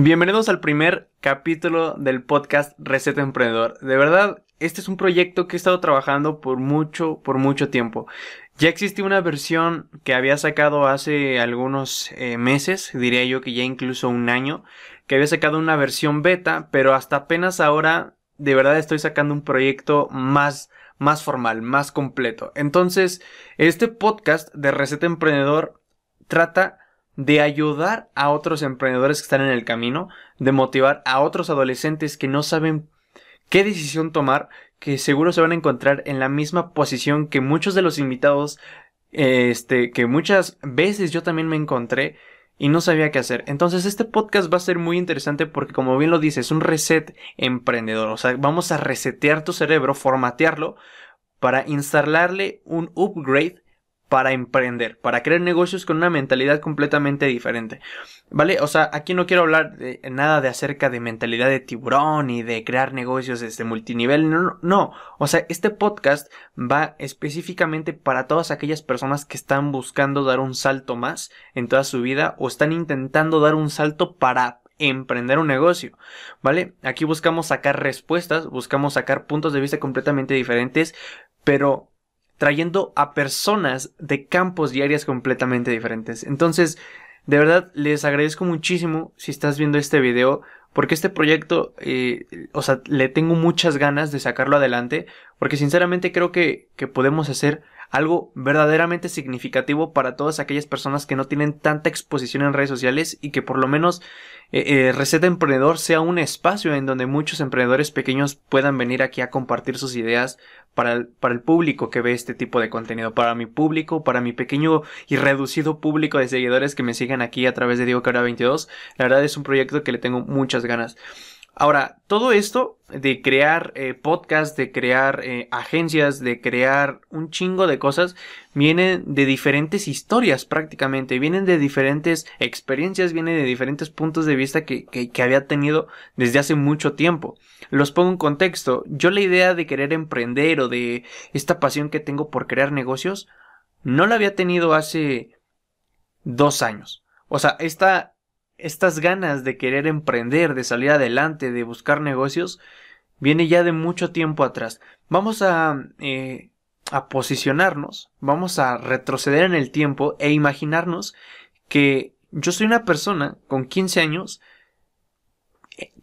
Bienvenidos al primer capítulo del podcast Receta Emprendedor. De verdad, este es un proyecto que he estado trabajando por mucho, por mucho tiempo. Ya existía una versión que había sacado hace algunos eh, meses, diría yo que ya incluso un año, que había sacado una versión beta, pero hasta apenas ahora de verdad estoy sacando un proyecto más, más formal, más completo. Entonces, este podcast de Receta Emprendedor trata de ayudar a otros emprendedores que están en el camino, de motivar a otros adolescentes que no saben qué decisión tomar, que seguro se van a encontrar en la misma posición que muchos de los invitados, este, que muchas veces yo también me encontré y no sabía qué hacer. Entonces este podcast va a ser muy interesante porque como bien lo dice, es un reset emprendedor, o sea, vamos a resetear tu cerebro, formatearlo para instalarle un upgrade para emprender, para crear negocios con una mentalidad completamente diferente. ¿Vale? O sea, aquí no quiero hablar de nada de acerca de mentalidad de tiburón y de crear negocios este multinivel. No, no, no. O sea, este podcast va específicamente para todas aquellas personas que están buscando dar un salto más en toda su vida o están intentando dar un salto para emprender un negocio, ¿vale? Aquí buscamos sacar respuestas, buscamos sacar puntos de vista completamente diferentes, pero trayendo a personas de campos y completamente diferentes. Entonces, de verdad, les agradezco muchísimo si estás viendo este video, porque este proyecto, eh, o sea, le tengo muchas ganas de sacarlo adelante, porque sinceramente creo que, que podemos hacer algo verdaderamente significativo para todas aquellas personas que no tienen tanta exposición en redes sociales y que por lo menos eh, eh, Receta Emprendedor sea un espacio en donde muchos emprendedores pequeños puedan venir aquí a compartir sus ideas para el, para el público que ve este tipo de contenido, para mi público, para mi pequeño y reducido público de seguidores que me siguen aquí a través de Diego Cara 22. La verdad es un proyecto que le tengo muchas ganas. Ahora, todo esto de crear eh, podcasts, de crear eh, agencias, de crear un chingo de cosas, vienen de diferentes historias prácticamente, vienen de diferentes experiencias, vienen de diferentes puntos de vista que, que, que había tenido desde hace mucho tiempo. Los pongo en contexto. Yo la idea de querer emprender o de esta pasión que tengo por crear negocios, no la había tenido hace dos años. O sea, esta estas ganas de querer emprender, de salir adelante, de buscar negocios, viene ya de mucho tiempo atrás. Vamos a, eh, a posicionarnos, vamos a retroceder en el tiempo e imaginarnos que yo soy una persona con 15 años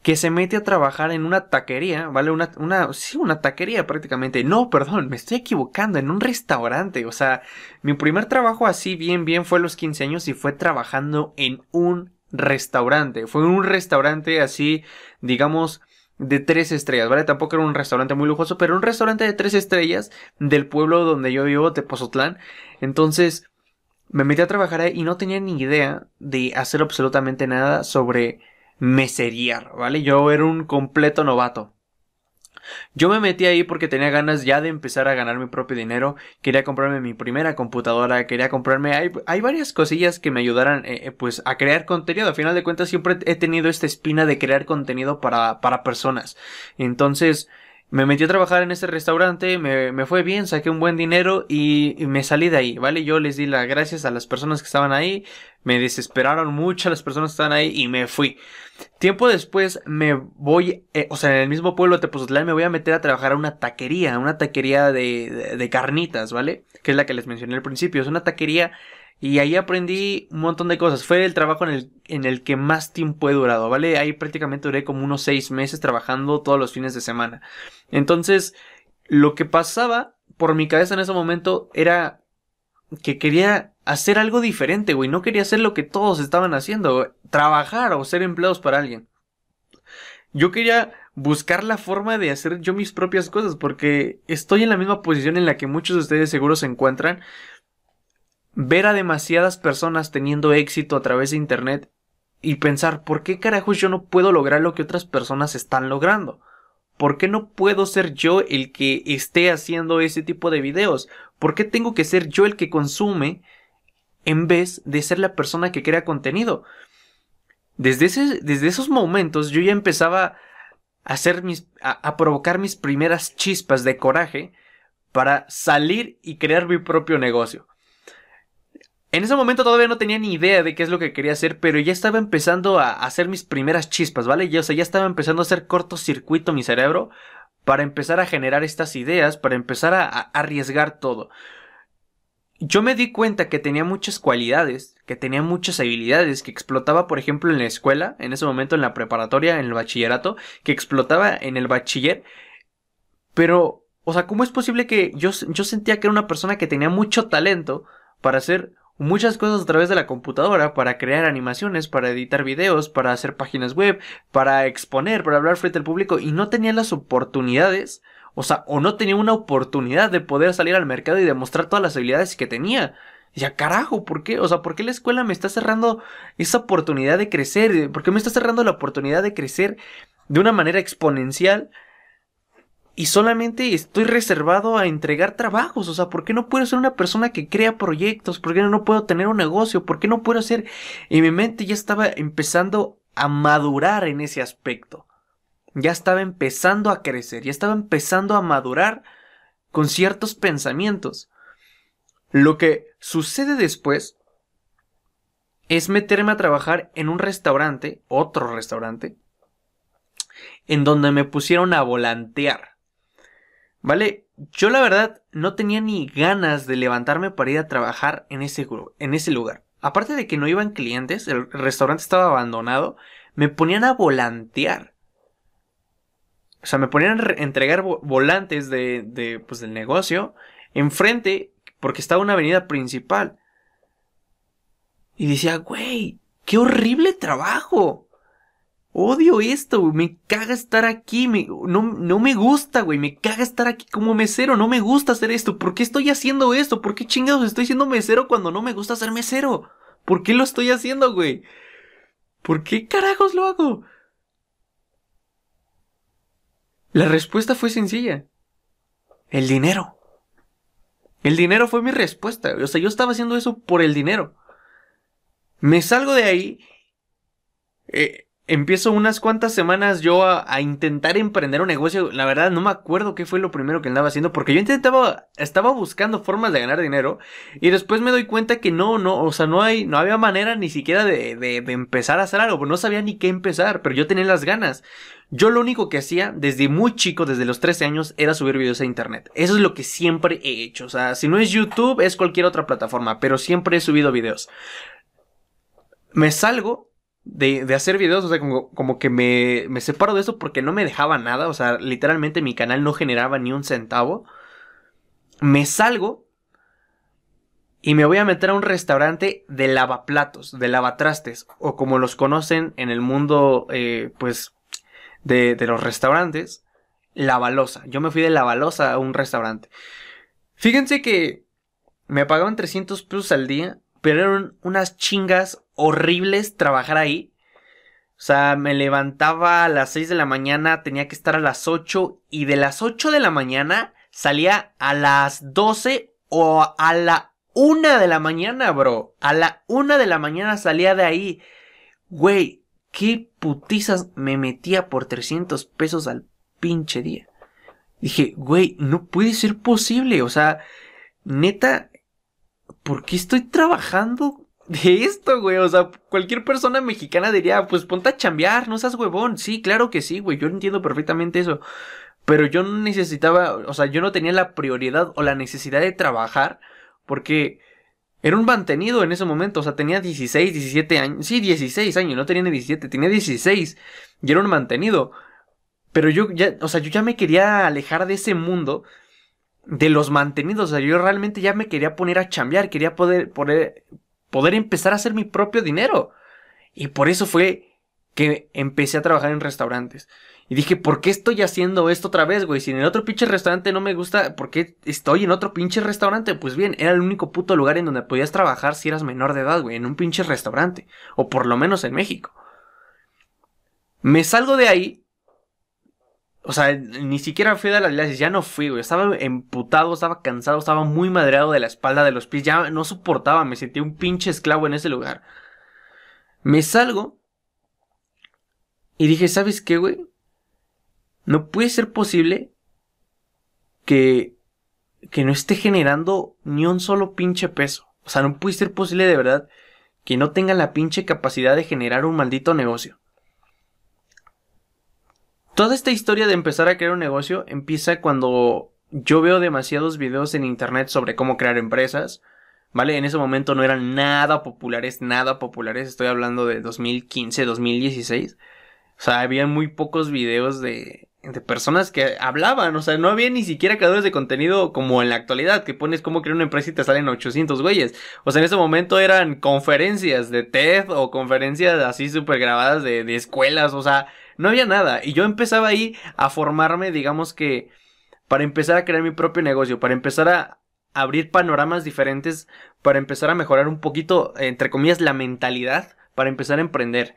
que se mete a trabajar en una taquería, ¿vale? Una, una, sí, una taquería prácticamente. No, perdón, me estoy equivocando, en un restaurante. O sea, mi primer trabajo así bien, bien fue a los 15 años y fue trabajando en un restaurante. Fue un restaurante así, digamos, de tres estrellas, ¿vale? Tampoco era un restaurante muy lujoso, pero un restaurante de tres estrellas del pueblo donde yo vivo, Tepozotlán. Entonces, me metí a trabajar ahí y no tenía ni idea de hacer absolutamente nada sobre mesería, ¿vale? Yo era un completo novato. Yo me metí ahí porque tenía ganas ya de empezar a ganar mi propio dinero, quería comprarme mi primera computadora, quería comprarme, hay, hay varias cosillas que me ayudaran eh, eh, pues a crear contenido, a final de cuentas siempre he tenido esta espina de crear contenido para, para personas, entonces me metí a trabajar en ese restaurante, me, me fue bien, saqué un buen dinero y, me salí de ahí, ¿vale? Yo les di las gracias a las personas que estaban ahí, me desesperaron mucho las personas que estaban ahí y me fui. Tiempo después me voy, eh, o sea, en el mismo pueblo de Tepozotlán me voy a meter a trabajar a una taquería, una taquería de, de carnitas, ¿vale? Que es la que les mencioné al principio, es una taquería y ahí aprendí un montón de cosas. Fue el trabajo en el, en el que más tiempo he durado, ¿vale? Ahí prácticamente duré como unos seis meses trabajando todos los fines de semana. Entonces, lo que pasaba por mi cabeza en ese momento era que quería hacer algo diferente, güey. No quería hacer lo que todos estaban haciendo, trabajar o ser empleados para alguien. Yo quería buscar la forma de hacer yo mis propias cosas porque estoy en la misma posición en la que muchos de ustedes seguro se encuentran ver a demasiadas personas teniendo éxito a través de Internet y pensar, ¿por qué carajos yo no puedo lograr lo que otras personas están logrando? ¿Por qué no puedo ser yo el que esté haciendo ese tipo de videos? ¿Por qué tengo que ser yo el que consume en vez de ser la persona que crea contenido? Desde, ese, desde esos momentos yo ya empezaba a hacer mis, a, a provocar mis primeras chispas de coraje para salir y crear mi propio negocio En ese momento todavía no tenía ni idea de qué es lo que quería hacer, pero ya estaba empezando a hacer mis primeras chispas, ¿vale? Ya, o sea, ya estaba empezando a hacer cortocircuito mi cerebro para empezar a generar estas ideas, para empezar a, a arriesgar todo. Yo me di cuenta que tenía muchas cualidades, que tenía muchas habilidades, que explotaba, por ejemplo, en la escuela, en ese momento en la preparatoria, en el bachillerato, que explotaba en el bachiller, pero, o sea, ¿cómo es posible que yo, yo sentía que era una persona que tenía mucho talento para hacer muchas cosas a través de la computadora para crear animaciones, para editar videos, para hacer páginas web, para exponer, para hablar frente al público y no tenía las oportunidades, o sea, o no tenía una oportunidad de poder salir al mercado y demostrar todas las habilidades que tenía. Ya carajo, ¿por qué? O sea, ¿por qué la escuela me está cerrando esa oportunidad de crecer? ¿Por qué me está cerrando la oportunidad de crecer de una manera exponencial y solamente estoy reservado a entregar trabajos. O sea, ¿por qué no puedo ser una persona que crea proyectos? ¿Por qué no puedo tener un negocio? ¿Por qué no puedo ser... Y mi mente ya estaba empezando a madurar en ese aspecto. Ya estaba empezando a crecer, ya estaba empezando a madurar con ciertos pensamientos. Lo que sucede después es meterme a trabajar en un restaurante, otro restaurante, en donde me pusieron a volantear. ¿Vale? Yo la verdad no tenía ni ganas de levantarme para ir a trabajar en ese, en ese lugar. Aparte de que no iban clientes, el restaurante estaba abandonado, me ponían a volantear. O sea, me ponían a entregar volantes de, de, pues, del negocio enfrente, porque estaba una avenida principal. Y decía, güey, qué horrible trabajo. Odio esto. Me caga estar aquí. no, no me gusta, güey. Me caga estar aquí como mesero. No me gusta hacer esto. ¿Por qué estoy haciendo esto? ¿Por qué chingados estoy siendo mesero cuando no me gusta ser mesero? ¿Por qué lo estoy haciendo, güey? ¿Por qué carajos lo hago? La respuesta fue sencilla. El dinero. El dinero fue mi respuesta. O sea, yo estaba haciendo eso por el dinero. Me salgo de ahí. Eh, empiezo unas cuantas semanas yo a, intentar emprender un negocio. La verdad no me acuerdo qué fue lo primero que andaba haciendo porque yo intentaba, estaba buscando formas de ganar dinero y después me doy cuenta que no, no, o sea, no hay, no había manera ni siquiera de, de, de empezar a hacer algo, no sabía ni qué empezar, pero yo tenía las ganas. Yo lo único que hacía desde muy chico, desde los 13 años, era subir videos a internet. Eso es lo que siempre he hecho. O sea, si no es YouTube, es cualquier otra plataforma, pero siempre he subido videos. Me salgo de, de, hacer videos, o sea, como, como que me, me, separo de eso porque no me dejaba nada, o sea, literalmente mi canal no generaba ni un centavo. Me salgo y me voy a meter a un restaurante de lavaplatos, de lavatrastes, o como los conocen en el mundo, eh, pues, de, de los restaurantes, lavalosa. Yo me fui de lavalosa a un restaurante. Fíjense que me pagaban 300 pesos al día pero eran unas chingas horribles trabajar ahí. O sea, me levantaba a las 6 de la mañana, tenía que estar a las 8 y de las 8 de la mañana salía a las 12 o a la 1 de la mañana, bro. A la 1 de la mañana salía de ahí. Güey, qué putizas me metía por 300 pesos al pinche día. Dije, güey, no puede ser posible. O sea, neta, ¿por qué estoy trabajando de esto, güey? O sea, cualquier persona mexicana diría, pues ponte a chambear, no seas huevón. Sí, claro que sí, güey, yo entiendo perfectamente eso. Pero yo no necesitaba, o sea, yo no tenía la prioridad o la necesidad de trabajar porque era un mantenido en ese momento, o sea, tenía 16, 17 años, sí, 16 años, no tenía ni 17, tenía 16 y era un mantenido. Pero yo ya, o sea, yo ya me quería alejar de ese mundo de los mantenidos. O sea, yo realmente ya me quería poner a chambear, quería poder, poder, poder empezar a hacer mi propio dinero. Y por eso fue que empecé a trabajar en restaurantes. Y dije, ¿por qué estoy haciendo esto otra vez, güey? Si en el otro pinche restaurante no me gusta, ¿por qué estoy en otro pinche restaurante? Pues bien, era el único puto lugar en donde podías trabajar si eras menor de edad, güey, en un pinche restaurante. O por lo menos en México. Me salgo de ahí o sea, ni siquiera fui a las clases, ya no fui, güey. Estaba emputado, estaba cansado, estaba muy madreado de la espalda, de los pies. Ya no soportaba, me sentí un pinche esclavo en ese lugar. Me salgo. Y dije, ¿sabes qué, güey? No puede ser posible que, que no esté generando ni un solo pinche peso. O sea, no puede ser posible de verdad que no tengan la pinche capacidad de generar un maldito negocio. Toda esta historia de empezar a crear un negocio empieza cuando yo veo demasiados videos en internet sobre cómo crear empresas, ¿vale? En ese momento no eran nada populares, nada populares, estoy hablando de 2015, 2016. O sea, había muy pocos videos de, de personas que hablaban, o sea, no había ni siquiera creadores de contenido como en la actualidad, que pones cómo crear una empresa y te salen 800 güeyes. O sea, en ese momento eran conferencias de TED o conferencias así súper grabadas de, de escuelas, o sea, no había nada. Y yo empezaba ahí a formarme, digamos que, para empezar a crear mi propio negocio, para empezar a abrir panoramas diferentes, para empezar a mejorar un poquito, entre comillas, la mentalidad, para empezar a emprender.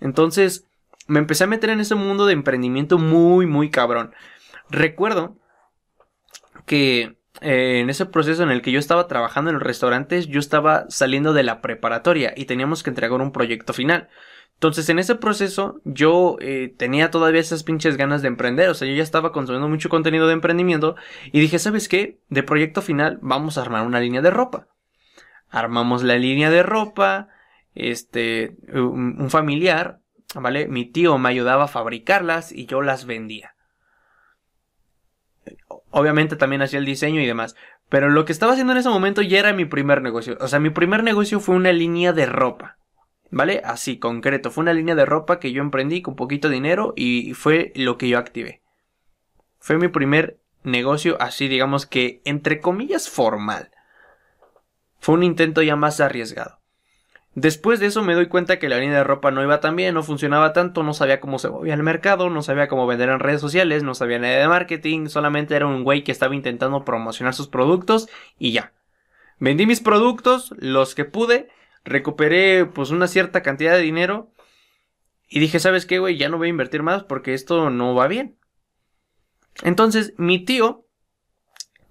Entonces, me empecé a meter en ese mundo de emprendimiento muy, muy cabrón. Recuerdo que eh, en ese proceso en el que yo estaba trabajando en los restaurantes, yo estaba saliendo de la preparatoria y teníamos que entregar un proyecto final. Entonces, en ese proceso, yo eh, tenía todavía esas pinches ganas de emprender. O sea, yo ya estaba consumiendo mucho contenido de emprendimiento. Y dije, ¿sabes qué? De proyecto final, vamos a armar una línea de ropa. Armamos la línea de ropa. Este, un familiar ¿vale? Mi tío me ayudaba a fabricarlas y yo las vendía. Obviamente también hacía el diseño y demás. Pero lo que estaba haciendo en ese momento ya era mi primer negocio. O sea, mi primer negocio fue una línea de ropa. ¿Vale? Así, concreto. Fue una línea de ropa que yo emprendí con poquito dinero y fue lo que yo activé. Fue mi primer negocio así, digamos que, entre comillas, formal. Fue un intento ya más arriesgado. Después de eso me doy cuenta que la línea de ropa no iba tan bien, no funcionaba tanto, no sabía cómo se movía el mercado, no sabía cómo vender en redes sociales, no sabía nada de marketing, solamente era un güey que estaba intentando promocionar sus productos y ya. Vendí mis productos, los que pude, recuperé pues una cierta cantidad de dinero y dije, ¿sabes qué, güey? Ya no voy a invertir más porque esto no va bien. Entonces, mi tío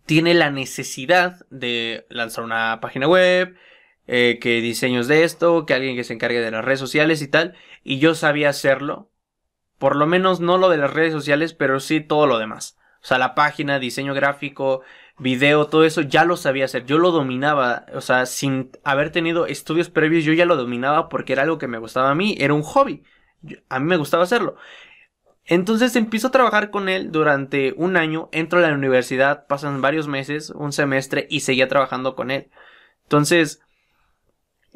tiene la necesidad de lanzar una página web, eh, que diseños de esto, que alguien que se encargue de las redes sociales y tal, y yo sabía hacerlo, por lo menos no lo de las redes sociales, pero sí todo lo demás. O sea, la página, diseño gráfico, video, todo eso ya lo sabía hacer, yo lo dominaba, o sea, sin haber tenido estudios previos, yo ya lo dominaba porque era algo que me gustaba a mí, era un hobby, a mí me gustaba hacerlo. Entonces empiezo a trabajar con él durante un año, entro a la universidad, pasan varios meses, un semestre y seguía trabajando con él. Entonces,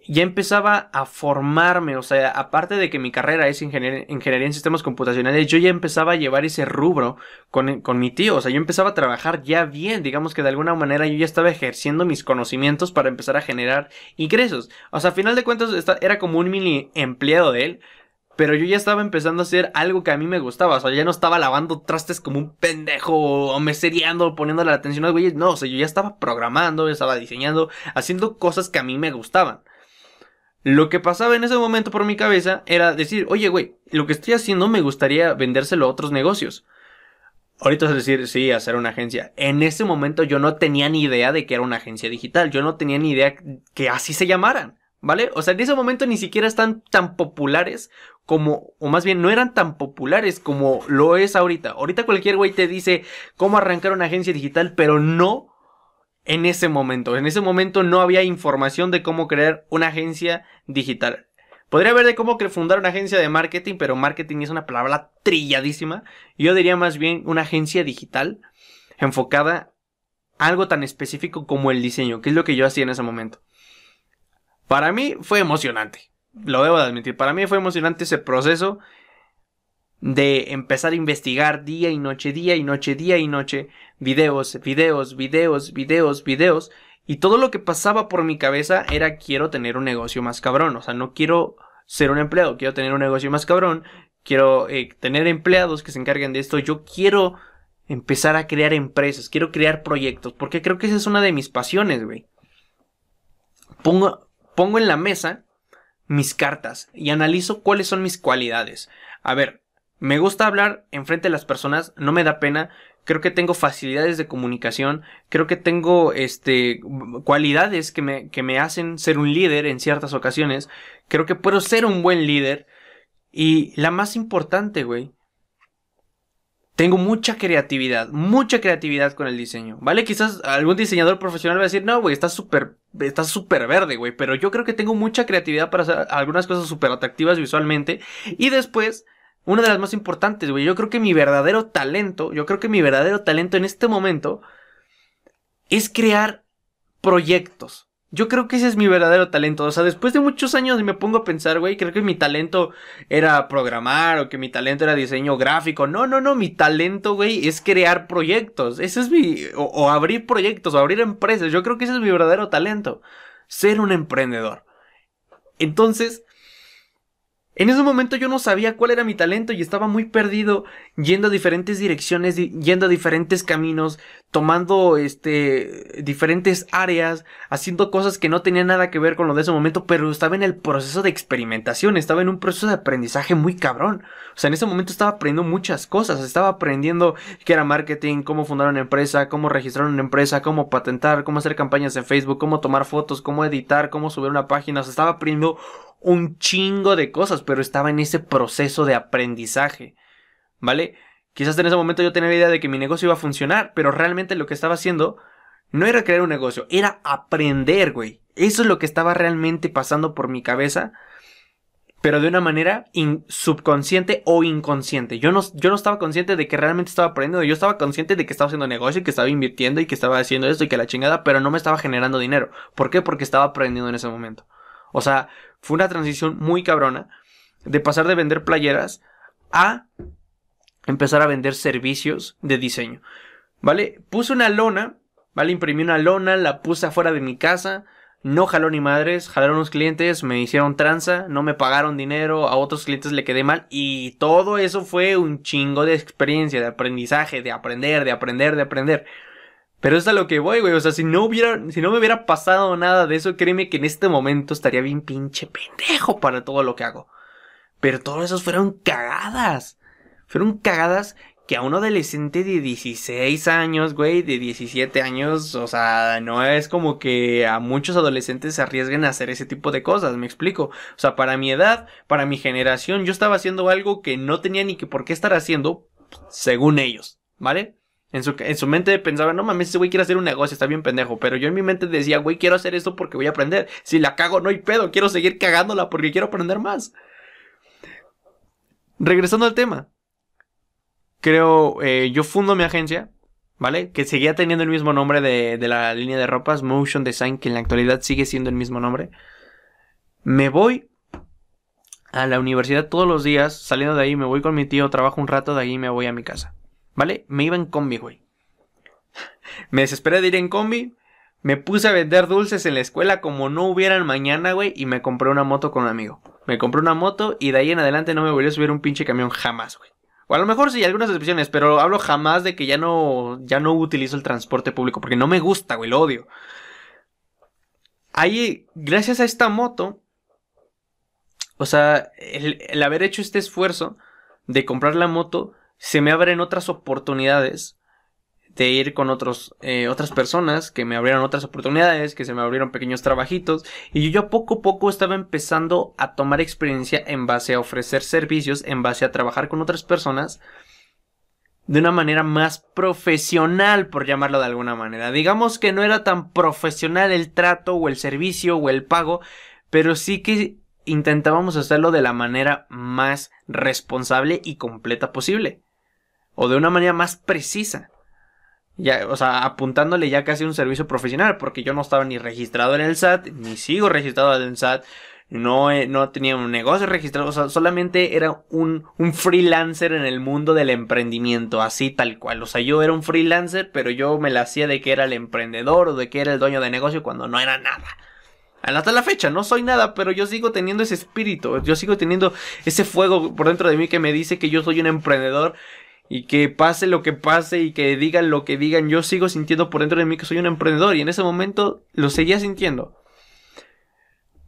ya empezaba a formarme, o sea, aparte de que mi carrera es ingeniería en sistemas computacionales, yo ya empezaba a llevar ese rubro con, con, mi tío, o sea, yo empezaba a trabajar ya bien, digamos que de alguna manera yo ya estaba ejerciendo mis conocimientos para empezar a generar ingresos, o sea, a final de cuentas era como un mini empleado de él, pero yo ya estaba empezando a hacer algo que a mí me gustaba. O sea, ya no estaba lavando trastes como un pendejo o mesereando, poniéndole la atención a los güeyes. No, o sea, yo ya estaba programando, ya estaba diseñando, haciendo cosas que a mí me gustaban. Lo que pasaba en ese momento por mi cabeza era decir, oye, güey, lo que estoy haciendo me gustaría vendérselo a otros negocios. Ahorita es decir, sí, hacer una agencia. En ese momento yo no tenía ni idea de que era una agencia digital. Yo no tenía ni idea que así se llamaran. ¿Vale? O sea, en ese momento ni siquiera están tan populares como, o más bien no eran tan populares como lo es ahorita. Ahorita cualquier güey te dice cómo arrancar una agencia digital, pero no en ese momento. En ese momento no había información de cómo crear una agencia digital. Podría haber de cómo fundar una agencia de marketing, pero marketing es una palabra trilladísima. Yo diría más bien una agencia digital enfocada a algo tan específico como el diseño, que es lo que yo hacía en ese momento. Para mí fue emocionante, lo debo de admitir, para mí fue emocionante ese proceso de empezar a investigar día y noche, día y noche, día y noche, videos, videos, videos, videos, videos, y todo lo que pasaba por mi cabeza era quiero tener un negocio más cabrón, o sea, no quiero ser un empleado, quiero tener un negocio más cabrón, quiero eh, tener empleados que se encarguen de esto, yo quiero empezar a crear empresas, quiero crear proyectos, porque creo que esa es una de mis pasiones, güey. Pongo, pongo en la mesa mis cartas y analizo cuáles son mis cualidades. A ver, me gusta hablar enfrente de las personas, no me da pena. Creo que tengo facilidades de comunicación, creo que tengo este cualidades que me, que me hacen ser un líder en ciertas ocasiones. Creo que puedo ser un buen líder. Y la más importante, güey, tengo mucha creatividad, mucha creatividad con el diseño, ¿vale? Quizás algún diseñador profesional va a decir, no, güey, estás súper, estás súper verde, güey, pero yo creo que tengo mucha creatividad para hacer algunas cosas súper atractivas visualmente. Y después, una de las más importantes, güey, yo creo que mi verdadero talento, yo creo que mi verdadero talento en este momento es crear proyectos. Yo creo que ese es mi verdadero talento. O sea, después de muchos años me pongo a pensar, güey, creo que mi talento era programar o que mi talento era diseño gráfico. No, no, no, mi talento, güey, es crear proyectos. Ese es mi... O, o, abrir proyectos o abrir empresas. Yo creo que ese es mi verdadero talento. Ser un emprendedor. Entonces, en ese momento yo no sabía cuál era mi talento y estaba muy perdido yendo a diferentes direcciones, yendo a diferentes caminos, tomando este diferentes áreas, haciendo cosas que no tenían nada que ver con lo de ese momento, pero estaba en el proceso de experimentación, estaba en un proceso de aprendizaje muy cabrón. O sea, en ese momento estaba aprendiendo muchas cosas, estaba aprendiendo qué era marketing, cómo fundar una empresa, cómo registrar una empresa, cómo patentar, cómo hacer campañas en Facebook, cómo tomar fotos, cómo editar, cómo subir una página, o sea, estaba aprendiendo un chingo de cosas, pero estaba en ese proceso de aprendizaje, ¿vale? Quizás en ese momento yo tenía la idea de que mi negocio iba a funcionar, pero realmente lo que estaba haciendo no era crear un negocio, era aprender, güey. Eso es lo que estaba realmente pasando por mi cabeza, pero de una manera subconsciente o inconsciente. Yo no, yo no estaba consciente de que realmente estaba aprendiendo, yo estaba consciente de que estaba haciendo negocio y que estaba invirtiendo y que estaba haciendo esto y que la chingada, pero no me estaba generando dinero. ¿Por qué? Porque estaba aprendiendo en ese momento. O sea, fue una transición muy cabrona de pasar de vender playeras a empezar a vender servicios de diseño. ¿Vale? Puse una lona, ¿vale? Imprimí una lona, la puse afuera de mi casa. No jaló ni madres, jalaron unos clientes, me hicieron tranza, no me pagaron dinero, a otros clientes le quedé mal y todo eso fue un chingo de experiencia, de aprendizaje, de aprender, de aprender, de aprender. Pero es a lo que voy, güey. O sea, si no hubiera, si no me hubiera pasado nada de eso, créeme que en este momento estaría bien pinche pendejo para todo lo que hago. Pero todas esas fueron cagadas. Fueron cagadas que a un adolescente de 16 años, güey, de 17 años, o sea, no es como que a muchos adolescentes se arriesguen a hacer ese tipo de cosas, me explico. O sea, para mi edad, para mi generación, yo estaba haciendo algo que no tenía ni que por qué estar haciendo, según ellos, ¿vale? En su, en su mente pensaba, no mames, ese güey quiere hacer un negocio, está bien pendejo. Pero yo en mi mente decía, güey, quiero hacer esto porque voy a aprender. Si la cago, no hay pedo, quiero seguir cagándola porque quiero aprender más. Regresando al tema. Creo, eh, yo fundo mi agencia, ¿vale? Que seguía teniendo el mismo nombre de, de la línea de ropas, Motion Design, que en la actualidad sigue siendo el mismo nombre. Me voy a la universidad todos los días, saliendo de ahí, me voy con mi tío, trabajo un rato, de ahí me voy a mi casa. ¿Vale? Me iba en combi, güey. Me desesperé de ir en combi. Me puse a vender dulces en la escuela como no hubieran mañana, güey. Y me compré una moto con un amigo. Me compré una moto y de ahí en adelante no me volví a subir un pinche camión jamás, güey. O a lo mejor sí, algunas excepciones, pero hablo jamás de que ya no, ya no utilizo el transporte público porque no me gusta, güey, lo odio. Ahí, gracias a esta moto, o sea, el, el haber hecho este esfuerzo de comprar la moto, se me abren otras oportunidades de ir con otros, eh, otras personas que me abrieron otras oportunidades, que se me abrieron pequeños trabajitos y yo poco a poco estaba empezando a tomar experiencia en base a ofrecer servicios, en base a trabajar con otras personas de una manera más profesional, por llamarlo de alguna manera. Digamos que no era tan profesional el trato o el servicio o el pago, pero sí que intentábamos hacerlo de la manera más responsable y completa posible o de una manera más precisa. Ya, o sea, apuntándole ya casi un servicio profesional, porque yo no estaba ni registrado en el SAT, ni sigo registrado en el SAT, no, no tenía un negocio registrado, o sea, solamente era un, un freelancer en el mundo del emprendimiento, así tal cual. O sea, yo era un freelancer, pero yo me la hacía de que era el emprendedor o de que era el dueño de negocio cuando no era nada. Hasta la fecha no soy nada, pero yo sigo teniendo ese espíritu, yo sigo teniendo ese fuego por dentro de mí que me dice que yo soy un emprendedor y que pase lo que pase y que digan lo que digan, yo sigo sintiendo por dentro de mí que soy un emprendedor y en ese momento lo seguía sintiendo.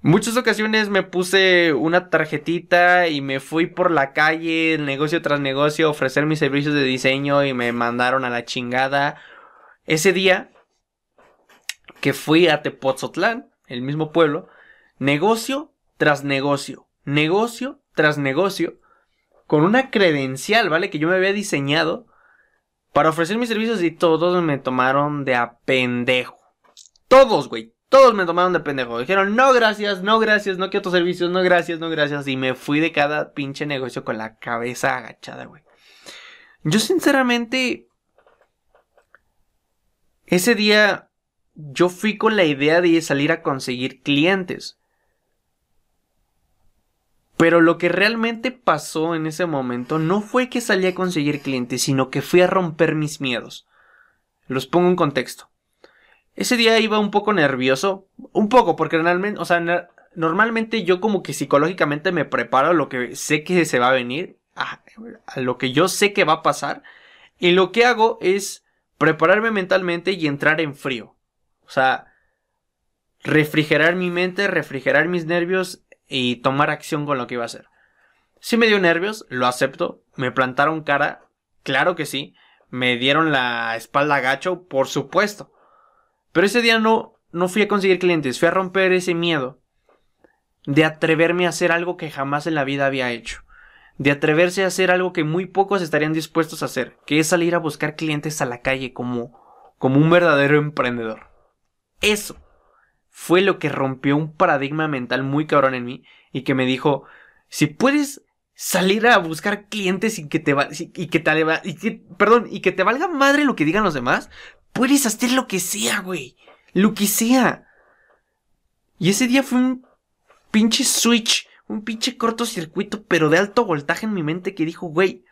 Muchas ocasiones me puse una tarjetita y me fui por la calle, negocio tras negocio, a ofrecer mis servicios de diseño y me mandaron a la chingada. Ese día que fui a Tepoztlán, el mismo pueblo, negocio tras negocio, negocio tras negocio, con una credencial, ¿vale? Que yo me había diseñado para ofrecer mis servicios y todos me tomaron de a pendejo. Todos, güey. Todos me tomaron de pendejo. Dijeron, no gracias, no gracias, no quiero tus servicios, no gracias, no gracias. Y me fui de cada pinche negocio con la cabeza agachada, güey. Yo sinceramente... Ese día yo fui con la idea de salir a conseguir clientes. Pero lo que realmente pasó en ese momento no fue que salí a conseguir clientes, sino que fui a romper mis miedos. Los pongo en contexto. Ese día iba un poco nervioso, un poco, porque normalmente, o sea, normalmente yo como que psicológicamente me preparo a lo que sé que se va a venir, a, a lo que yo sé que va a pasar, y lo que hago es prepararme mentalmente y entrar en frío. O sea, refrigerar mi mente, refrigerar mis nervios y tomar acción con lo que iba a hacer. Sí me dio nervios, lo acepto. Me plantaron cara, claro que sí. Me dieron la espalda gacho, por supuesto. Pero ese día no, no fui a conseguir clientes, fui a romper ese miedo de atreverme a hacer algo que jamás en la vida había hecho. De atreverse a hacer algo que muy pocos estarían dispuestos a hacer, que es salir a buscar clientes a la calle como, como un verdadero emprendedor. Eso fue lo que rompió un paradigma mental muy cabrón en mí y que me dijo, si puedes salir a buscar clientes y que te va, y que te y que, perdón, y que te valga madre lo que digan los demás, puedes hacer lo que sea, güey. Lo que sea. Y ese día fue un pinche switch, un pinche cortocircuito, pero de alto voltaje en mi mente que dijo, güey,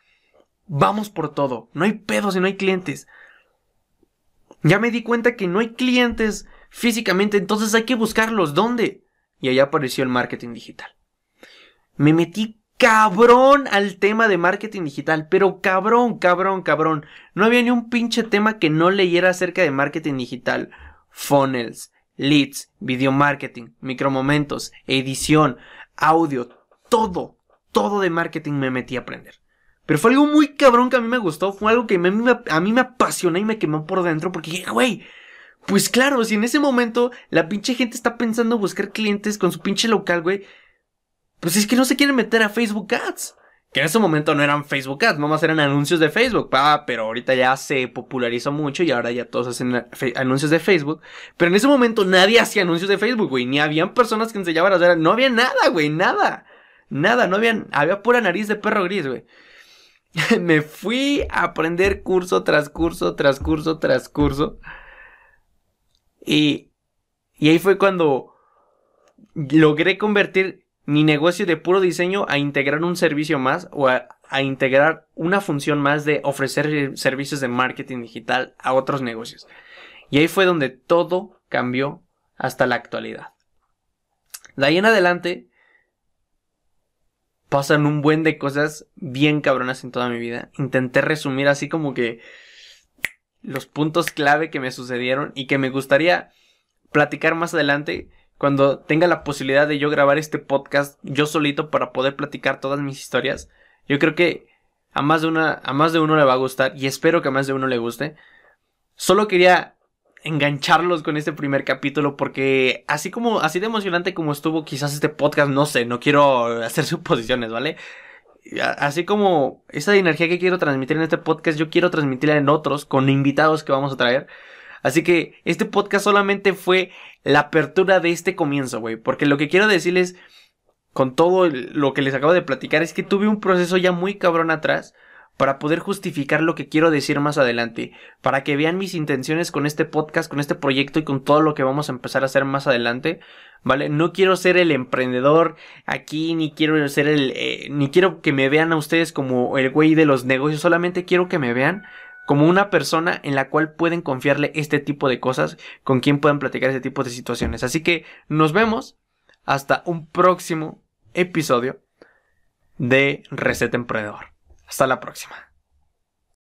vamos por todo. No hay pedos y no hay clientes. Ya me di cuenta que no hay clientes físicamente, entonces hay que buscarlos. ¿Dónde? Y ahí apareció el marketing digital. Me metí cabrón al tema de marketing digital, pero cabrón, cabrón, cabrón. No había ni un pinche tema que no leyera acerca de marketing digital. Funnels, leads, video marketing, micromomentos, edición, audio, todo, todo de marketing me metí a aprender. Pero fue algo muy cabrón que a mí me gustó, fue algo que a mí me, apasionó y me quemó por dentro porque güey, pues claro, si en ese momento la pinche gente está pensando buscar clientes con su pinche local, güey, pues es que no se quieren meter a Facebook Ads. Que en ese momento no eran Facebook Ads, nomás eran anuncios de Facebook. Ah, pero ahorita ya se popularizó mucho y ahora ya todos hacen anuncios de Facebook. Pero en ese momento nadie hacía anuncios de Facebook, güey. Ni habían personas que enseñaban a hacer. No había nada, güey, nada. Nada, no había. Había pura nariz de perro gris, güey. Me fui a aprender curso tras curso, tras curso, tras curso. Y, ahí fue cuando logré convertir mi negocio de puro diseño a integrar un servicio más o a, integrar una función más de ofrecer servicios de marketing digital a otros negocios. Y ahí fue donde todo cambió hasta la actualidad. De ahí en adelante pasan un buen de cosas bien cabronas en toda mi vida. Intenté resumir así como que los puntos clave que me sucedieron y que me gustaría platicar más adelante cuando tenga la posibilidad de yo grabar este podcast yo solito para poder platicar todas mis historias. Yo creo que a más de una a más de uno le va a gustar y espero que a más de uno le guste. Solo quería engancharlos con este primer capítulo porque así como así de emocionante como estuvo quizás este podcast, no sé, no quiero hacer suposiciones, ¿vale? Así como esa energía que quiero transmitir en este podcast, yo quiero transmitirla en otros con invitados que vamos a traer. Así que este podcast solamente fue la apertura de este comienzo, güey. Porque lo que quiero decirles con todo lo que les acabo de platicar es que tuve un proceso ya muy cabrón atrás para poder justificar lo que quiero decir más adelante, para que vean mis intenciones con este podcast, con este proyecto y con todo lo que vamos a empezar a hacer más adelante, ¿vale? No quiero ser el emprendedor aquí, ni quiero ser el, eh, ni quiero que me vean a ustedes como el güey de los negocios, solamente quiero que me vean como una persona en la cual pueden confiarle este tipo de cosas, con quien puedan platicar este tipo de situaciones. Así que nos vemos hasta un próximo episodio de Receta Emprendedor. Hasta la próxima.